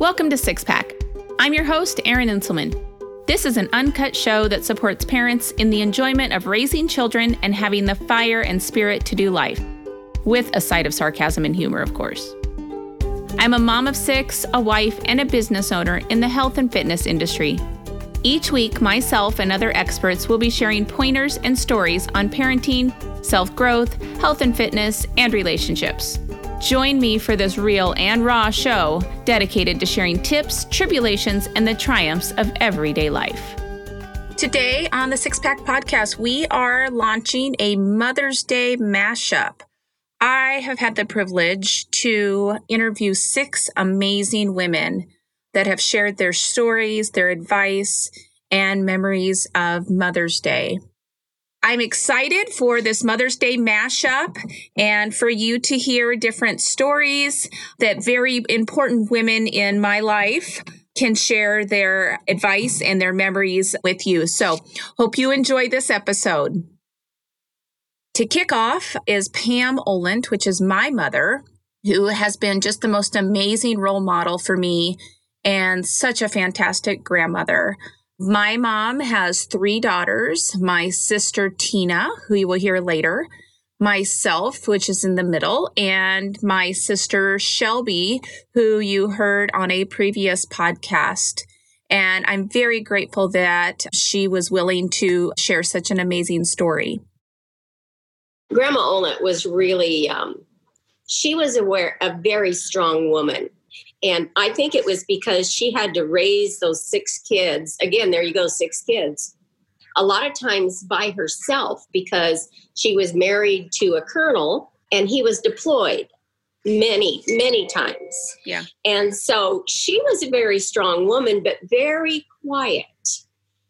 Welcome to Six Pack. I'm your host, Erin Inselman. This is an uncut show that supports parents in the enjoyment of raising children and having the fire and spirit to do life, with a side of sarcasm and humor, of course. I'm a mom of six, a wife, and a business owner in the health and fitness industry. Each week, myself and other experts will be sharing pointers and stories on parenting, self growth, health and fitness, and relationships. Join me for this real and raw show dedicated to sharing tips, tribulations, and the triumphs of everyday life. Today on the Six Pack Podcast, we are launching a Mother's Day mashup. I have had the privilege to interview six amazing women that have shared their stories, their advice, and memories of Mother's Day. I'm excited for this Mother's Day mashup and for you to hear different stories that very important women in my life can share their advice and their memories with you. So, hope you enjoy this episode. To kick off is Pam Oland, which is my mother, who has been just the most amazing role model for me and such a fantastic grandmother. My mom has three daughters my sister Tina, who you will hear later, myself, which is in the middle, and my sister Shelby, who you heard on a previous podcast. And I'm very grateful that she was willing to share such an amazing story. Grandma Oland was really, um, she was aware, a very strong woman. And I think it was because she had to raise those six kids. Again, there you go, six kids. A lot of times by herself because she was married to a colonel and he was deployed many, many times. Yeah. And so she was a very strong woman, but very quiet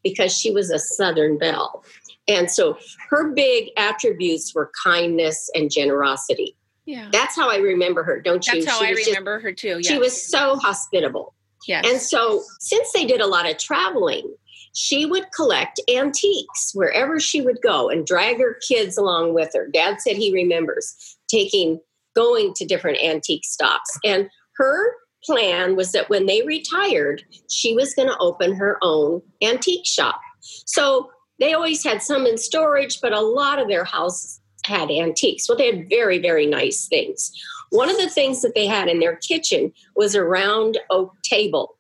because she was a Southern belle. And so her big attributes were kindness and generosity. Yeah. That's how I remember her, don't you? That's how She I was just- remember her too. Yes. She was so hospitable. yes. And so, since they did a lot of traveling, she would collect antiques wherever she would go and drag her kids along with her. Dad said he remembers taking, going to different antique stops. And her plan was that when they retired, she was going to open her own antique shop. So, they always had some in storage, but a lot of their houses had antiques. Well, they had very, very nice things. One of the things that they had in their kitchen was a round oak table.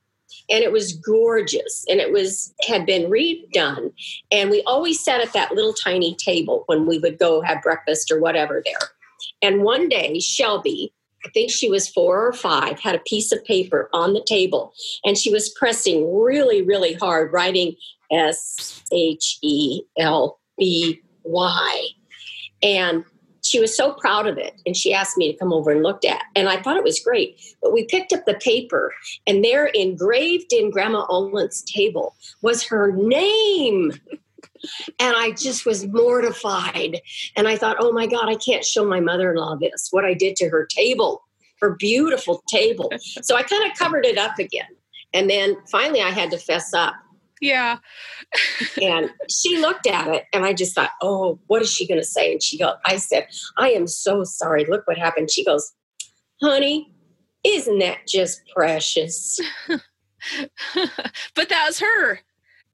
And it was gorgeous and it was had been redone. And we always sat at that little tiny table when we would go have breakfast or whatever there. And one day, Shelby, I think she was four or five, had a piece of paper on the table and she was pressing really, really hard, writing S H E L B Y. And she was so proud of it. And she asked me to come over and looked at. And I thought it was great. But we picked up the paper, and there engraved in Grandma Oland's table was her name. And I just was mortified. And I thought, oh my God, I can't show my mother in law this, what I did to her table, her beautiful table. So I kind of covered it up again. And then finally I had to fess up. Yeah. And she looked at it and I just thought, oh, what is she going to say? And she goes, I said, I am so sorry. Look what happened. She goes, honey, isn't that just precious? but that was her.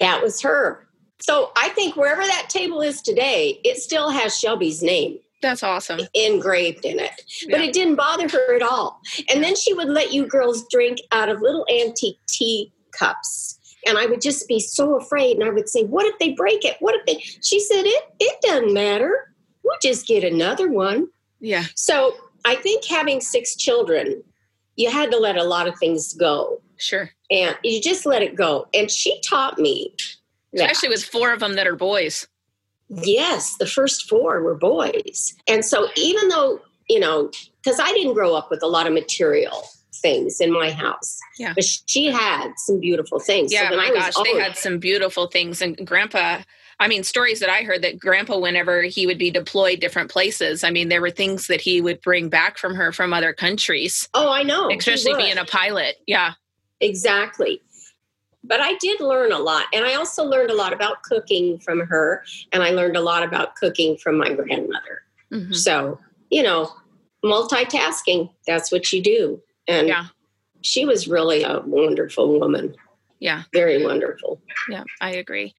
That was her. So I think wherever that table is today, it still has Shelby's name That's awesome. engraved in it. But Yeah. it didn't bother her at all. And then she would let you girls drink out of little antique tea cups. And I would just be so afraid. And I would say, What if they break it? What if they? She said, It, it doesn't matter. We'll just get another one. Yeah. So I think having six children, you had to let a lot of things go. Sure. And you just let it go. And she taught me that. Especially with four of them that are boys. Yes, the first four were boys. And so even though, you know, because I didn't grow up with a lot of material things in my house. Yeah. But she had some beautiful things. Yeah, so my gosh, they had some beautiful things. And Grandpa, I mean, stories that I heard that Grandpa, whenever he would be deployed different places, I mean, there were things that he would bring back from her from other countries, Oh, I know. especially being a pilot. Yeah. Exactly. But I did learn a lot. And I also learned a lot about cooking from her. And I learned a lot about cooking from my grandmother. Mhm. So, you know, multitasking, that's what you do. And Yeah. she was really a wonderful woman. Yeah. Very wonderful. Yeah, I agree.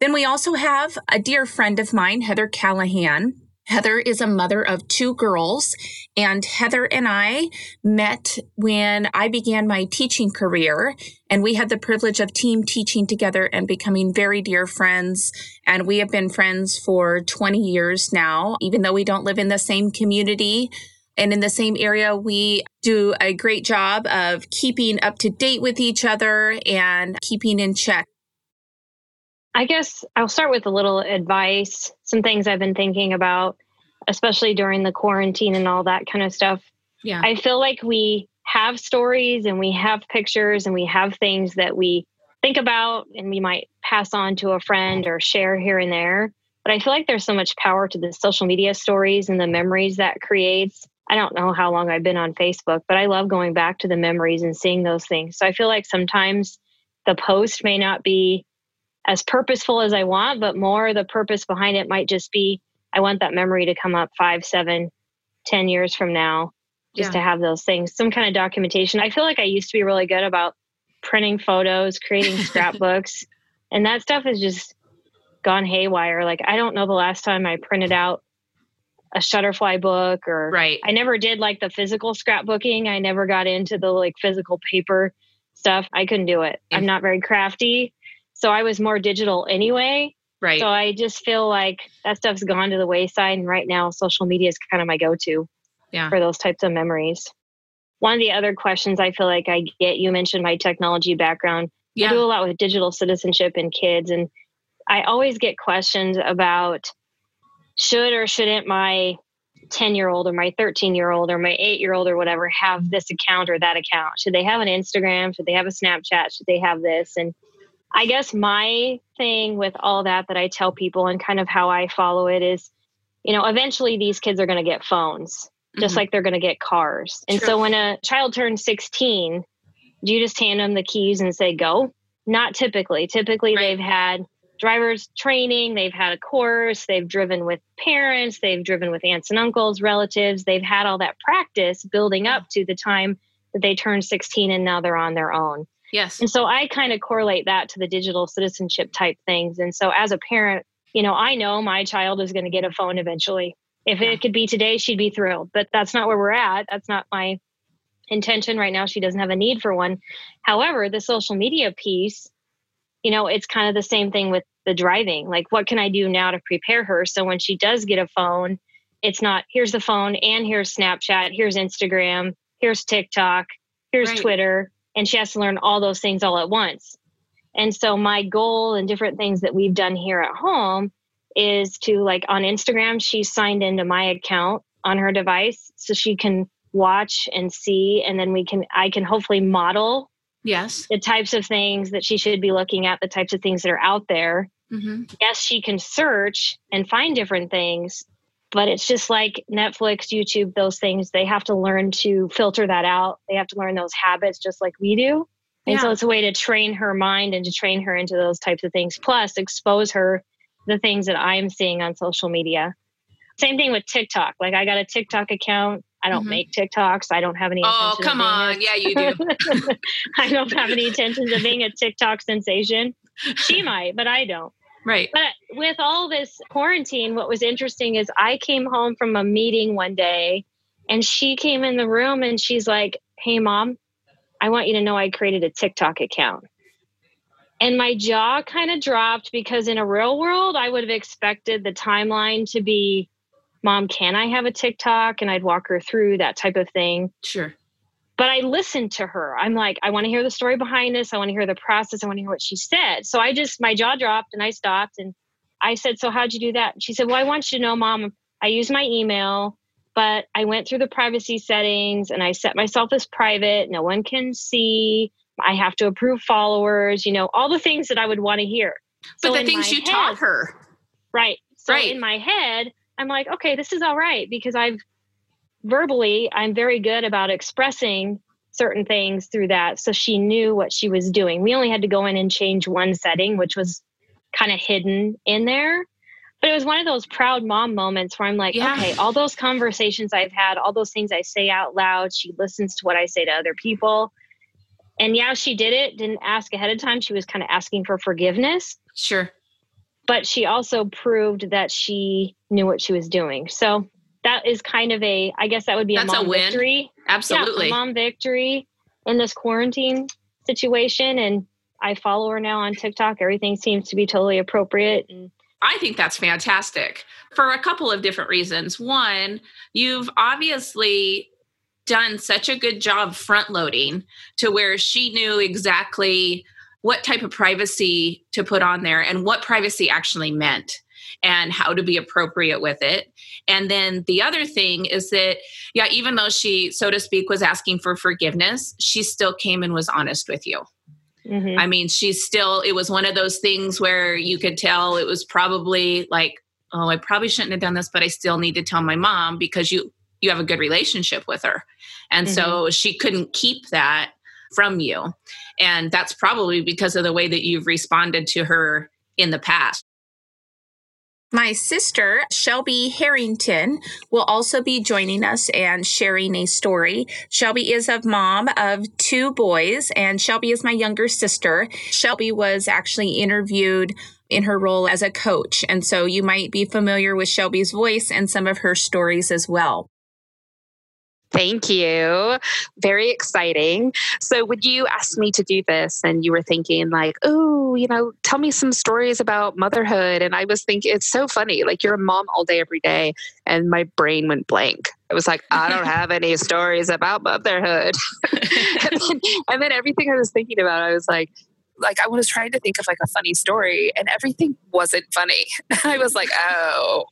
Then we also have a dear friend of mine, Heather Callahan. Heather is a mother of two girls, and Heather and I met when I began my teaching career, and we had the privilege of team teaching together and becoming very dear friends. And we have been friends for 20 years now, even though we don't live in the same community and in the same area. We do a great job of keeping up to date with each other and keeping in check I guess I'll start with a little advice, some things I've been thinking about, especially during the quarantine and all that kind of stuff. Yeah. I feel like we have stories and we have pictures and we have things that we think about and we might pass on to a friend or share here and there. But I feel like there's so much power to the social media stories and the memories that creates. I don't know how long I've been on Facebook, but I love going back to the memories and seeing those things. So I feel like sometimes the post may not be as purposeful as I want, but more the purpose behind it might just be I want that memory to come up five, seven, ten years from now, just yeah. to have those things, some kind of documentation. I feel like I used to be really good about printing photos, creating scrapbooks, and that stuff has just gone haywire. Like I don't know the last time I printed out a Shutterfly book or right. I never did like the physical scrapbooking. I never got into the like physical paper stuff. I couldn't do it. I'm not very crafty. So I was more digital anyway. Right. So I just feel like that stuff's gone to the wayside. And right now, social media is kind of my go to yeah. for those types of memories. One of the other questions I feel like I get, you mentioned my technology background. Yeah. I do a lot with digital citizenship and kids. And I always get questions about should or shouldn't my 10 year old or my 13 year old or my 8 year old or whatever have this account or that account? Should they have an Instagram? Should they have a Snapchat? Should they have this? And I guess my thing with all that that I tell people and kind of how I follow it is, you know, eventually these kids are going to get phones, just mm-hmm. like they're going to get cars. And True. so when a child turns 16, do you just hand them the keys and say, go? Not typically. Typically, right. they've had driver's training, they've had a course, they've driven with parents, they've driven with aunts and uncles, relatives, they've had all that practice building up to the time that they turn 16 and now they're on their own. Yes. And so I kind of correlate that to the digital citizenship type things. And so as a parent, you know, I know my child is going to get a phone eventually. If it could be today, she'd be thrilled. But that's not where we're at. That's not my intention right now. She doesn't have a need for one. However, the social media piece, you know, it's kind of the same thing with the driving. Like, what can I do now to prepare her so when she does get a phone, it's not here's the phone and here's Snapchat, here's Instagram, here's TikTok, here's right. Twitter and she has to learn all those things all at once. And so my goal and different things that we've done here at home is to like on Instagram, she's signed into my account on her device so she can watch and see and then we can I can hopefully model yes the types of things that she should be looking at, the types of things that are out there. Mm-hmm. Yes, she can search and find different things, but it's just like Netflix, YouTube, those things, they have to learn to filter that out. They have to learn those habits just like we do. And yeah. so it's a way to train her mind and to train her into those types of things, plus expose her the things that I'm seeing on social media. Same thing with TikTok. Like I got a TikTok account. I don't mm-hmm. make TikToks. I don't have any. Oh, come on. Yeah, you do. I don't have any intentions of being a TikTok sensation. She might, but I don't. Right. But with all this quarantine, what was interesting is I came home from a meeting one day and she came in the room and she's like, Hey, mom, I want you to know I created a TikTok account. And my jaw kind of dropped because in a real world, I would have expected the timeline to be, Mom, can I have a TikTok? And I'd walk her through that type of thing. Sure. But I listened to her. I'm like, I want to hear the story behind this. I want to hear the process. I want to hear what she said. So I just, my jaw dropped and I stopped and I said, So how'd you do that? she said, Well, I want you to know, mom, I use my email, but I went through the privacy settings and I set myself as private. No one can see. I have to approve followers, you know, all the things that I would want to hear. But so the things you head, taught her. Right. So right. in my head, I'm like, okay, this is all right because I've verbally, I'm very good about expressing certain things through that. So she knew what she was doing. We only had to go in and change one setting, which was kind of hidden in there. But it was one of those proud mom moments where I'm like, yeah. okay, all those conversations I've had, all those things I say out loud, she listens to what I say to other people. And yeah, she did it, didn't ask ahead of time. She was kind of asking for forgiveness. Sure. But she also proved that she knew what she was doing. So that is kind of a, I guess that would be That's a mom a win. victory. Absolutely. Yeah, mom victory in this quarantine situation. And I follow her now on TikTok. Everything seems to be totally appropriate. And I think that's fantastic for a couple of different reasons. One, you've obviously done such a good job front loading to where she knew exactly what type of privacy to put on there and what privacy actually meant and how to be appropriate with it. And then the other thing is that, yeah, even though she, so to speak, was asking for forgiveness, she still came and was honest with you. Mm-hmm. I mean, she's still, it was one of those things where you could tell it was probably like, oh, I probably shouldn't have done this, but I still need to tell my mom because you, you have a good relationship with her. And mm-hmm. so she couldn't keep that from you. And that's probably because of the way that you've responded to her in the past. My sister, Shelby Harrington, will also be joining us and sharing a story. Shelby is a mom of two boys, and Shelby is my younger sister. Shelby was actually interviewed in her role as a coach, and so you might be familiar with Shelby's voice and some of her stories as well. Thank you. Very exciting. So, when you asked me to do this and you were thinking, like, oh, you know, tell me some stories about motherhood. And I was thinking, it's so funny. Like, you're a mom all day, every day. And my brain went blank. It was like, I don't have any stories about motherhood. and, then, and then everything I was thinking about, I was like, like I was trying to think of like a funny story and everything wasn't funny. I was like, oh.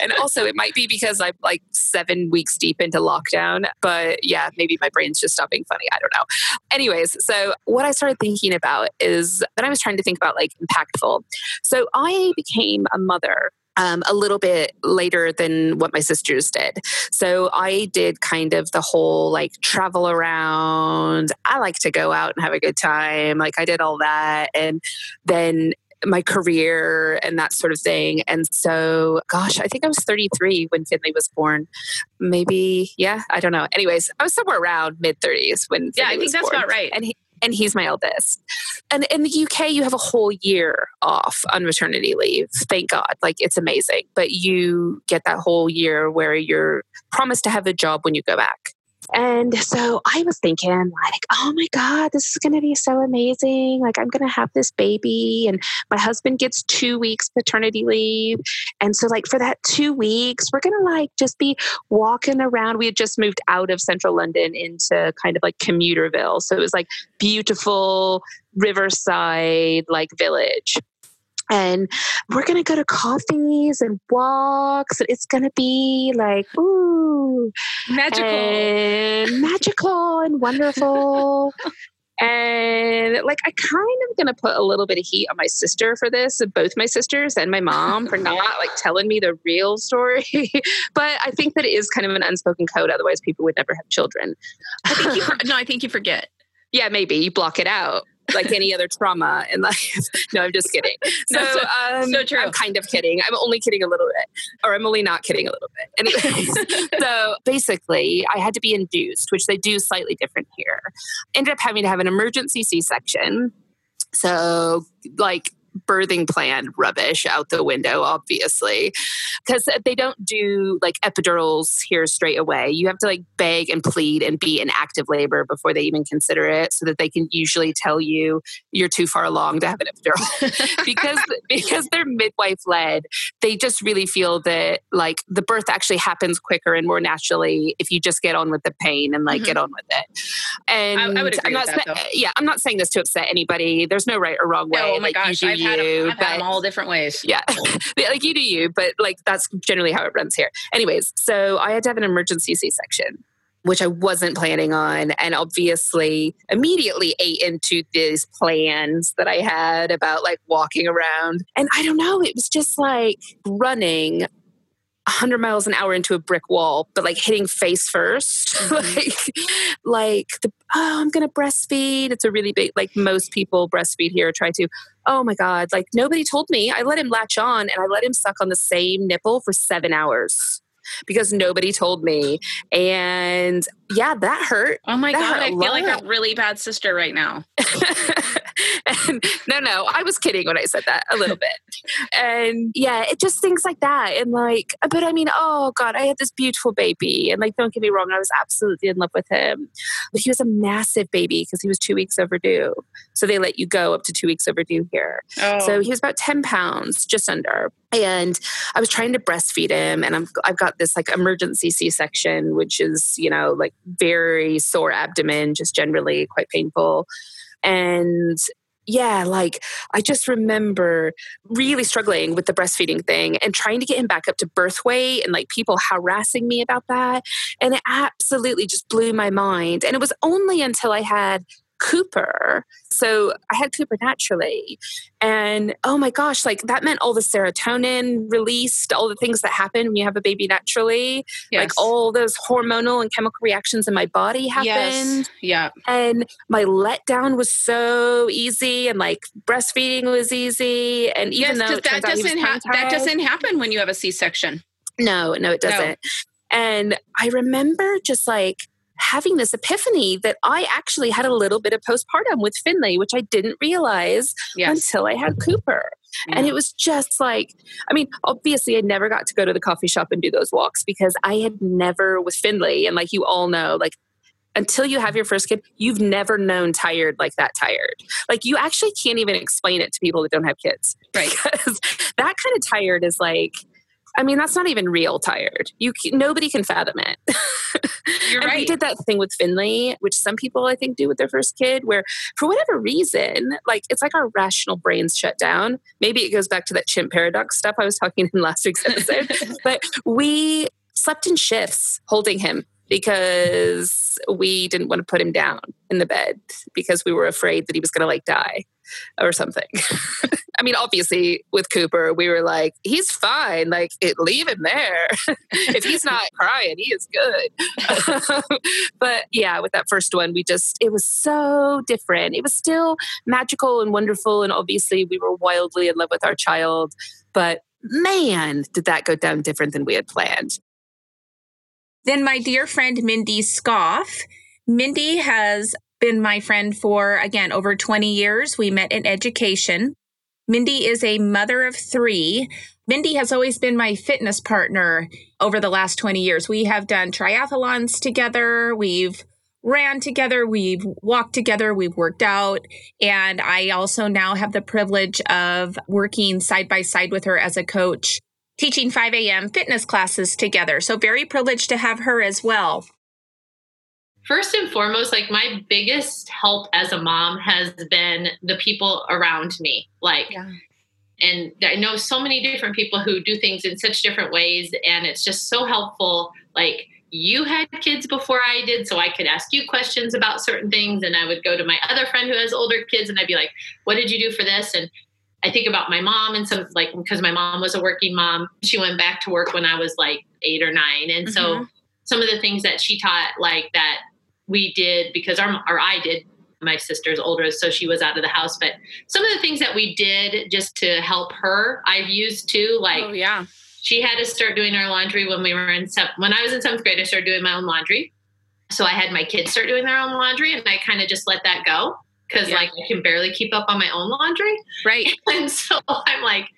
And also it might be because I'm like seven weeks deep into lockdown, but yeah, maybe my brain's just stopping being funny. I don't know. Anyways, so what I started thinking about is that I was trying to think about like impactful. So I became a mother um, a little bit later than what my sisters did. So I did kind of the whole like travel around. I like to go out and have a good time. Like I did all that. And then my career and that sort of thing. And so, gosh, I think I was 33 when Finley was born. Maybe, yeah, I don't know. Anyways, I was somewhere around mid 30s when. Yeah, Finley I think that's born. about right. And he, and he's my eldest. And in the UK, you have a whole year off on maternity leave. Thank God. Like it's amazing. But you get that whole year where you're promised to have a job when you go back. And so I was thinking, like, oh my God, this is going to be so amazing. Like, I'm going to have this baby, and my husband gets two weeks paternity leave. And so, like, for that two weeks, we're going to like just be walking around. We had just moved out of central London into kind of like Commuterville. So it was like beautiful riverside, like village and we're gonna go to coffees and walks and it's gonna be like ooh magical. and magical and wonderful. And like i kind of gonna put a little bit of heat on my sister for this both my sisters and my mom for not like telling me the real story. But i think that it is kind of an unspoken code otherwise people would never have children. I think you, no i think you forget. Yeah maybe. You block it out like any other trauma in life. no, I'm just kidding. So, no, so, um, so true. I'm kind of kidding. I'm only kidding a little bit, or I'm only not kidding a little bit. Anyways, so basically, I had to be induced, which they do slightly different here. Ended up having to have an emergency C-section. So, like birthing plan rubbish out the window, obviously, because they don't do like epidurals here straight away. You have to like beg and plead and be in active labor before they even consider it, so that they can usually tell you you're too far along to have an epidural because because they're midwife led. They just really feel that like the birth actually happens quicker and more naturally if you just get on with the pain and like mm-hmm. get on with it. And I, I would agree I'm not, that, yeah, I'm not saying this to upset anybody. There's no right or wrong way. Oh my like, gosh, I've had, them, I've but, had them all different ways. Yeah, like you do you, but like that's generally how it runs here. Anyways, so I had to have an emergency C-section which I wasn't planning on, and obviously immediately ate into these plans that I had about like walking around. And I don't know, it was just like running 100 miles an hour into a brick wall, but like hitting face 1st mm-hmm. like, like the, oh, I'm going to breastfeed. It's a really big, like most people breastfeed here try to. Oh my God, like nobody told me. I let him latch on and I let him suck on the same nipple for seven hours because nobody told me. And yeah, that hurt. Oh my that God, I feel like a really bad sister right now. and no, no, I was kidding when I said that a little bit. And yeah, it just things like that. And like, but I mean, oh God, I had this beautiful baby. And like, don't get me wrong, I was absolutely in love with him. But he was a massive baby because he was two weeks overdue. So they let you go up to two weeks overdue here. Oh. So he was about 10 pounds, just under. And I was trying to breastfeed him, and I'm, I've got this like emergency C section, which is, you know, like very sore abdomen, just generally quite painful. And yeah, like I just remember really struggling with the breastfeeding thing and trying to get him back up to birth weight and like people harassing me about that. And it absolutely just blew my mind. And it was only until I had Cooper. So I had Cooper naturally. And oh my gosh, like that meant all the serotonin released, all the things that happen when you have a baby naturally. Yes. Like all those hormonal and chemical reactions in my body happened. Yes. Yeah. And my letdown was so easy and like breastfeeding was easy. And even yes, though that doesn't ha- that doesn't happen when you have a C section. No, no, it doesn't. No. And I remember just like having this epiphany that I actually had a little bit of postpartum with Finley, which I didn't realize yes. until I had Cooper. Yeah. And it was just like, I mean, obviously, I never got to go to the coffee shop and do those walks because I had never with Finley. And like you all know, like until you have your first kid, you've never known tired like that tired. Like you actually can't even explain it to people that don't have kids. Right. Because that kind of tired is like, I mean, that's not even real tired. You nobody can fathom it. You're and right. We did that thing with Finley, which some people I think do with their first kid, where for whatever reason, like it's like our rational brains shut down. Maybe it goes back to that chimp paradox stuff I was talking in last week's episode. but we slept in shifts holding him because we didn't want to put him down in the bed because we were afraid that he was going to like die or something. I mean, obviously, with Cooper, we were like, he's fine. Like, it, leave him there. if he's not crying, he is good. but yeah, with that first one, we just, it was so different. It was still magical and wonderful. And obviously, we were wildly in love with our child. But man, did that go down different than we had planned. Then, my dear friend Mindy Scoff. Mindy has been my friend for, again, over 20 years. We met in education. Mindy is a mother of three. Mindy has always been my fitness partner over the last 20 years. We have done triathlons together. We've ran together. We've walked together. We've worked out. And I also now have the privilege of working side by side with her as a coach, teaching 5 a.m. fitness classes together. So very privileged to have her as well first and foremost, like my biggest help as a mom has been the people around me. Like, yeah. and I know so many different people who do things in such different ways, and it's just so helpful. Like, you had kids before I did, so I could ask you questions about certain things, and I would go to my other friend who has older kids, and I'd be like, "What did you do for this?" and I think about my mom and some like because my mom was a working mom. She went back to work when I was like eight or nine, and mm-hmm. so some of the things that she taught, like that we did because our or I did my sister's older so she was out of the house but some of the things that we did just to help her I've used too like oh, yeah. she had to start doing our laundry when we were in when I was in seventh grade I started doing my own laundry. So I had my kids start doing their own laundry and I kind of just let that go because yeah. like I can barely keep up on my own laundry. Right. And so I'm like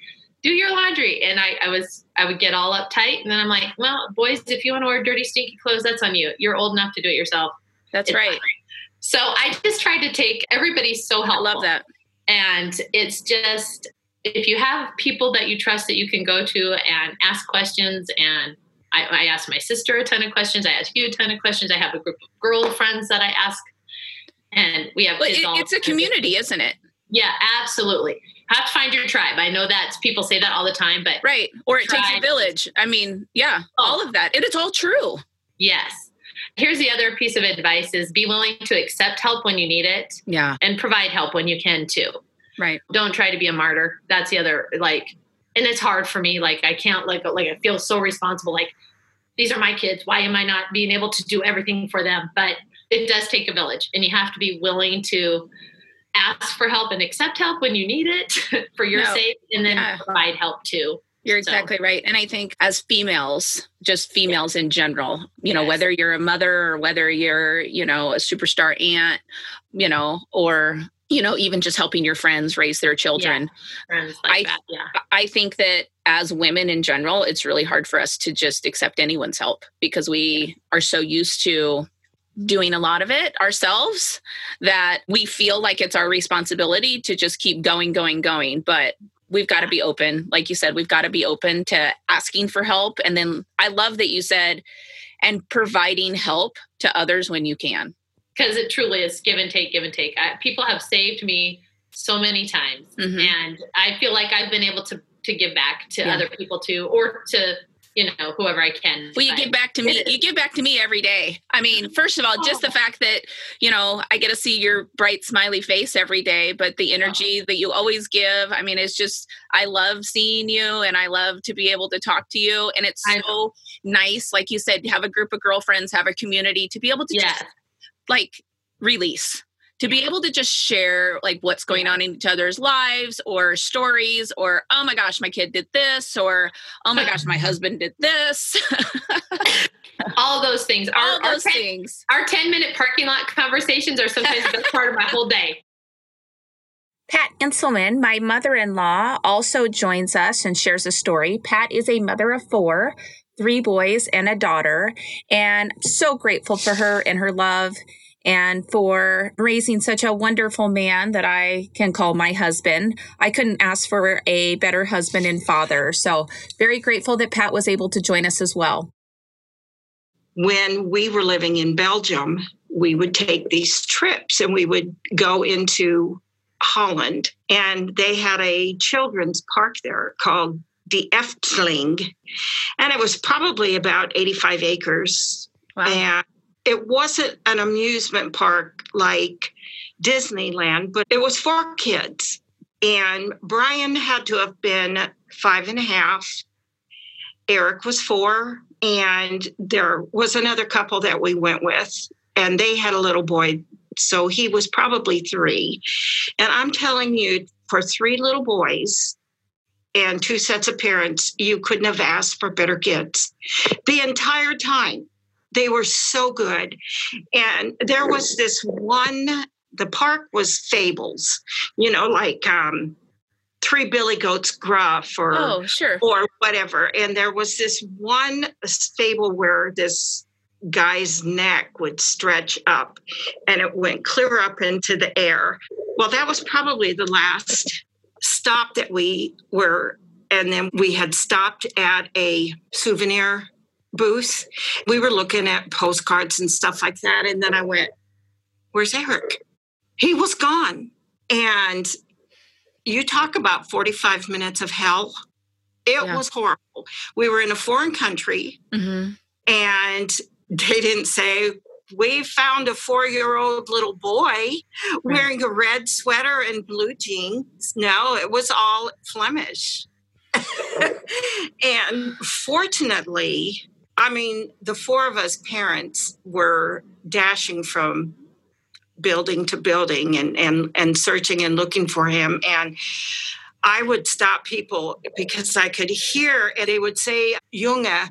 do your laundry. And I, I was I would get all uptight and then I'm like well boys if you want to wear dirty stinky clothes that's on you. You're old enough to do it yourself that's right. So I just tried to take everybody's so helpful. I love that. And it's just if you have people that you trust that you can go to and ask questions and I, I ask my sister a ton of questions. I ask you a ton of questions. I have a group of girlfriends that I ask, and we have. Well, it, it's a community, isn't it? Yeah, absolutely. Have to find your tribe. I know that people say that all the time, but right. Or it tribe. takes a village. I mean, yeah, oh. all of that, and it's all true. Yes, Here's the other piece of advice is be willing to accept help when you need it. Yeah. And provide help when you can too. Right. Don't try to be a martyr. That's the other like and it's hard for me like I can't like like I feel so responsible like these are my kids. Why am I not being able to do everything for them? But it does take a village and you have to be willing to ask for help and accept help when you need it for your no. sake, and then yeah. provide help too. You're exactly so. right. And I think as females, just females in general, you know, whether you're a mother or whether you're, you know, a superstar aunt, you know, or you know, even just helping your friends raise their children. Yeah, like I, yeah. I think that as women in general, it's really hard for us to just accept anyone's help because we are so used to doing a lot of it ourselves that we feel like it's our responsibility to just keep going, going, going. But we've got to be open. Like you said, we've got to be open to asking for help. And then I love that you said, and providing help to others when you can. Because it truly is give and take, give and take. I, people have saved me so many times. Mm-hmm. And I feel like I've been able to to give back to yeah. other people too, or to you know whoever i can well you give back to me you give back to me every day. I mean first of all just the oh. fact that you know i get to see your bright smiley face every day but the oh. energy that you always give i mean it's just i love seeing you and i love to be able to talk to you. And it's so nice like you said have a group of girlfriends have a community to be able to yeah. just like release to be able to just share like what's going on in each other's lives or stories or oh my gosh my kid did this or oh my gosh my husband did this. All those things. Our, all those our 10, things. our 10 minute parking lot conversations are sometimes the best part of my whole day. Pat Inselman, my mother in law, also joins us and shares a story. Pat is a mother of four, three boys and a daughter, and I'm so grateful for her and her love and for raising such a wonderful man that I can call my husband. I couldn't ask for a better husband and father. So, very grateful that Pat was able to join us as well. When we were living in Belgium, we would take these trips and we would go into Holland, and they had a children's park there called the Efteling, and it was probably about 85 acres. Wow. And it wasn't an amusement park like Disneyland, but it was for kids. And Brian had to have been five and a half. Eric was four. And there was another couple that we went with, and they had a little boy. So he was probably three. And I'm telling you, for three little boys, and two sets of parents, you couldn't have asked for better kids. The entire time, they were so good. And there was this one, the park was fables, you know, like um, Three Billy Goats Gruff or, oh, sure. or whatever. And there was this one fable where this guy's neck would stretch up and it went clear up into the air. Well, that was probably the last stop that we were and then we had stopped at a souvenir booth. We were looking at postcards and stuff like that. And then I went, Where's Eric? He was gone. And you talk about 45 minutes of hell. It yeah. was horrible. We were in a foreign country mm-hmm. and they didn't say, we found a four year old little boy right. wearing a red sweater and blue jeans. No, it was all Flemish. and fortunately, I mean, the four of us parents were dashing from building to building and, and, and searching and looking for him. And I would stop people because I could hear, and they would say Junge,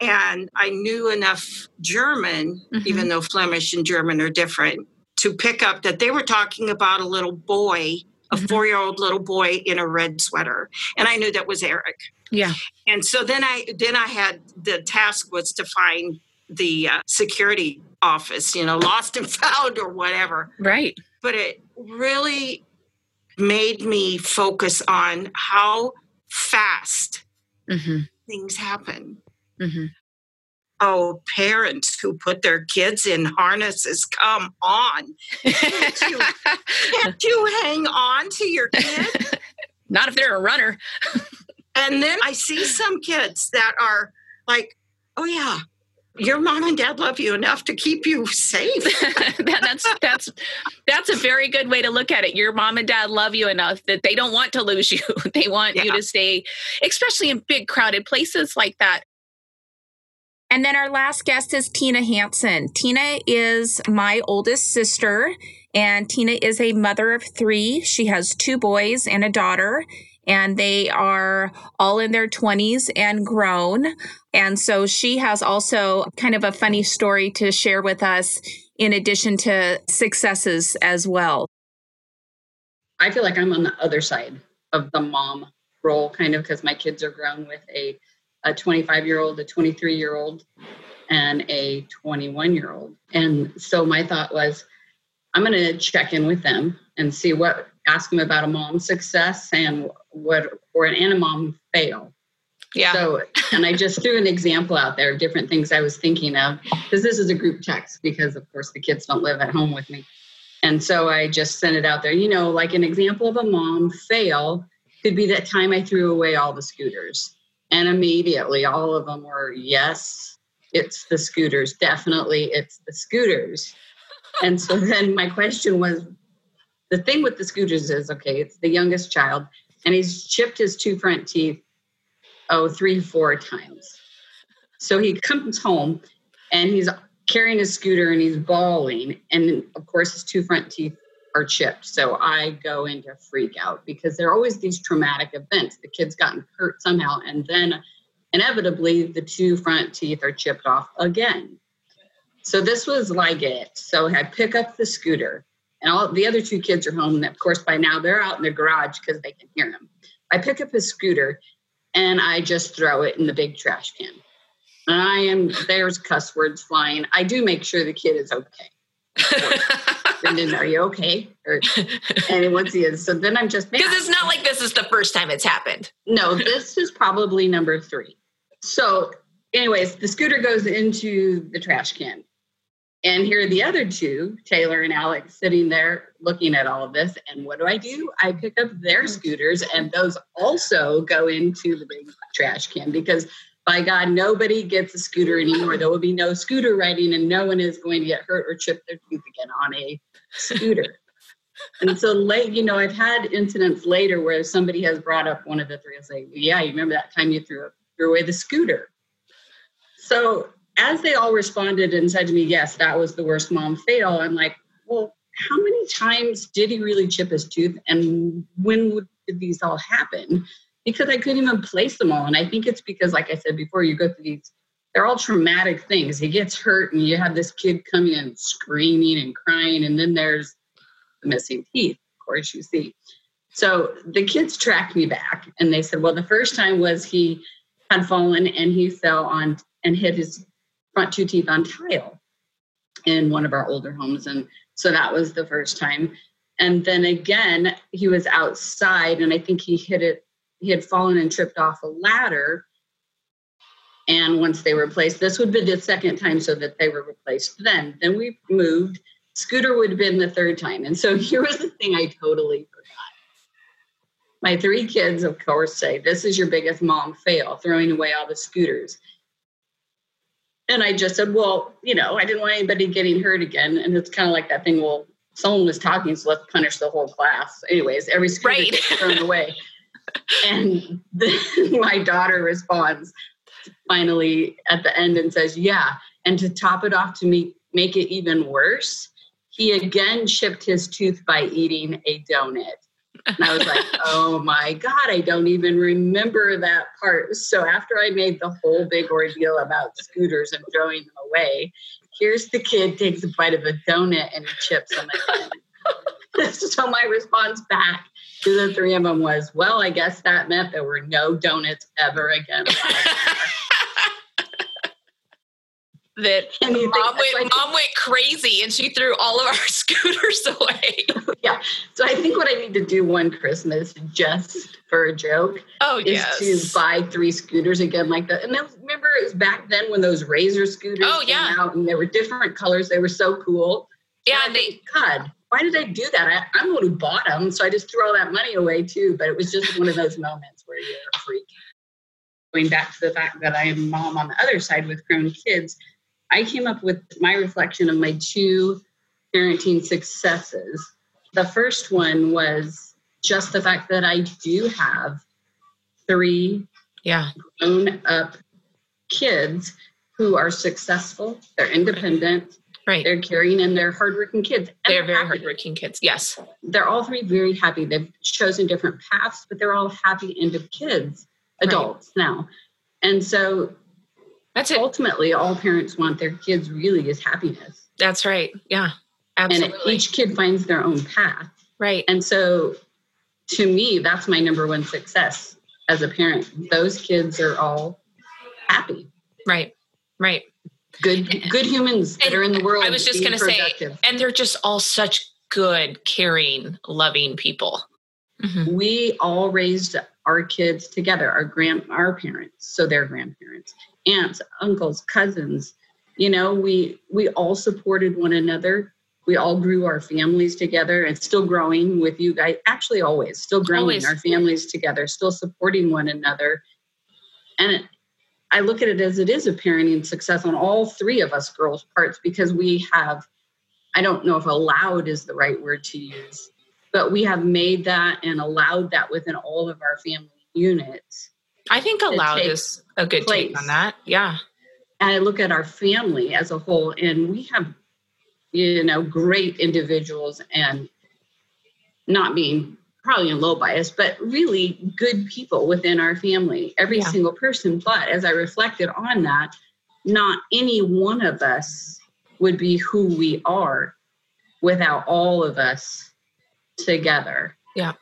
and I knew enough German, mm-hmm. even though Flemish and German are different, to pick up that they were talking about a little boy, a mm-hmm. four year old little boy in a red sweater. And I knew that was Eric. Yeah. And so then I then I had the task was to find the uh, security office, you know, lost and found or whatever. Right. But it really made me focus on how fast mm-hmm. things happen. Mm-hmm. Oh, parents who put their kids in harnesses, come on. Can't you, can't you hang on to your kid? Not if they're a runner. And mm. then I see some kids that are like, oh, yeah, your mom and dad love you enough to keep you safe. that's that's that's a very good way to look at it. Your mom and dad love you enough that they don't want to lose you. they want yeah. you to stay, especially in big crowded places like that. And then our last guest is Tina Hanson. Tina is my oldest sister And Tina is a mother of three. She has two boys and a daughter, and they are all in their 20s and grown. And so she has also kind of a funny story to share with us in addition to successes as well. I feel like I'm on the other side of the mom role, kind of, because my kids are grown with a a 25 year old, a 23 year old, and a 21 year old. And so my thought was, I'm going to check in with them and see what, ask them about a mom success and what, or an and a mom fail. Yeah. So, and I just threw an example out there of different things I was thinking of because this is a group text because, of course, the kids don't live at home with me. And so I just sent it out there. You know, like an example of a mom fail could be that time I threw away all the scooters. And immediately all of them were, yes, it's the scooters. Definitely, it's the scooters. And so then my question was the thing with the scooters is okay, it's the youngest child, and he's chipped his two front teeth, oh, three, four times. So he comes home and he's carrying his scooter and he's bawling. And of course, his two front teeth are chipped. So I go into freak out because there are always these traumatic events. The kid's gotten hurt somehow, and then inevitably the two front teeth are chipped off again. So this was like it. So I pick up the scooter, and all the other two kids are home. And of course, by now they're out in the garage because they can hear him. I pick up his scooter and I just throw it in the big trash can. And I am there's cuss words flying. I do make sure the kid is okay. Brendan, are you okay? Or, and once he is, so then I'm just because it's not like this is the first time it's happened. No, this is probably number three. So, anyways, the scooter goes into the trash can. And here are the other two, Taylor and Alex, sitting there looking at all of this. And what do I do? I pick up their mm-hmm. scooters, and those also go into the big trash can because by God, nobody gets a scooter anymore. There will be no scooter riding, and no one is going to get hurt or chip their tooth again on a scooter. and so late, you know, I've had incidents later where somebody has brought up one of the three and say, "Yeah, you remember that time you threw threw away the scooter?" So as they all responded and said to me, "Yes, that was the worst mom fail," I'm like, "Well, how many times did he really chip his tooth, and when would, did these all happen?" because I couldn't even place them all. And I think it's because, like I said before, you go through these, they're all traumatic things. He gets hurt, and you have this kid coming in screaming and crying, and then there's the missing teeth, of course, you see. So the kids tracked me back, and they said, well, the first time was he had fallen and he fell on and hit his front two teeth on tile in one of our older homes. And so that was the first time. And then again, he was outside, and I think he hit it he had fallen and tripped off a ladder. And once they were replaced, this would be the second time so that they were replaced then. Then we moved. Scooter would have been the third time. And so here was the thing I totally forgot. My three kids, of course, say, This is your biggest mom fail, throwing away all the scooters. And I just said, Well, you know, I didn't want anybody getting hurt again. And it's kind of like that thing, well, someone was talking, so let's punish the whole class. Anyways, every scooter right. gets thrown away and then my daughter responds finally at the end and says, Yeah. And to top it off, to make, make it even worse, he again chipped his tooth by eating a donut. And I was like, oh my God, I don't even remember that part. So after I made the whole big ordeal about scooters and throwing them away, here's the kid takes a bite of a donut and chips on it. so my response back to the three of them was, well, I guess that meant there were no donuts ever again. that mom went mom went crazy and she threw all of our scooters away. yeah. So I think what I need to do one Christmas just for a joke oh, is yes. to buy three scooters again like that. And then remember it was back then when those razor scooters oh, yeah. out and they were different colors. They were so cool. Yeah, and they God, why did I do that? I, I'm the one who bought them, so I just threw all that money away too. But it was just one of those moments where you're a freak. Going back to the fact that I am mom on the other side with grown kids, I came up with my reflection of my two parenting successes. The first one was just the fact that I do have three yeah. grown up kids who are successful, they're independent, Right. They're caring and they're hardworking kids. They're, very happy. hardworking kids. Yes. They're all three very happy. They've chosen different paths, but they're all happy end kids, adults right. now. And so that's it. Ultimately, all parents want their kids really is happiness. That's right. Yeah. Absolutely. And each kid finds their own path. Right. And so to me, that's my number one success as a parent. Those kids are all happy. Right. Right. Good good humans that are in the world. I was just gonna say and they're just all such good, caring, loving people. Mm-hmm. We all raised our kids together, our grand our parents, so their grandparents, aunts, uncles, cousins. You know, we we all supported one another we all grew our families together and still growing with you guys actually always still growing always. our families together still supporting one another and it, i look at it as it is a parenting success on all three of us girls parts because we have i don't know if allowed is the right word to use but we have made that and allowed that within all of our family units i think allowed is a good place. take on that yeah and i look at our family as a whole and we have you know, great individuals and not being probably in low bias, but really good people within our family, every yeah. single person. But as I reflected on that, not any one of us would be who we are without all of us together. Yeah.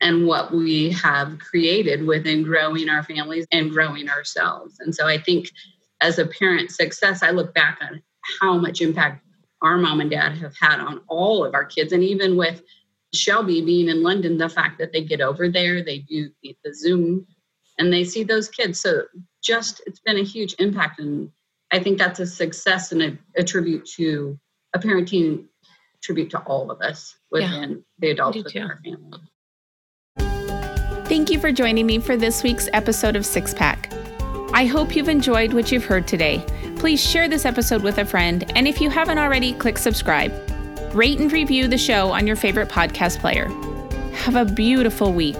And what we have created within growing our families and growing ourselves. And so I think as a parent success, I look back on how much impact our mom and dad have had on all of our kids. And even with Shelby being in London, the fact that they get over there, they do the Zoom and they see those kids. So just it's been a huge impact. And I think that's a success and a, a tribute to a parenting tribute to all of us within yeah, the adults within our family. Thank you for joining me for this week's episode of Six Pack. I hope you've enjoyed what you've heard today. Please share this episode with a friend, and if you haven't already, click subscribe. Rate and review the show on your favorite podcast player. Have a beautiful week,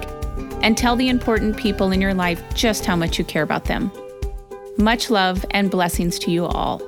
and tell the important people in your life just how much you care about them. Much love and blessings to you all.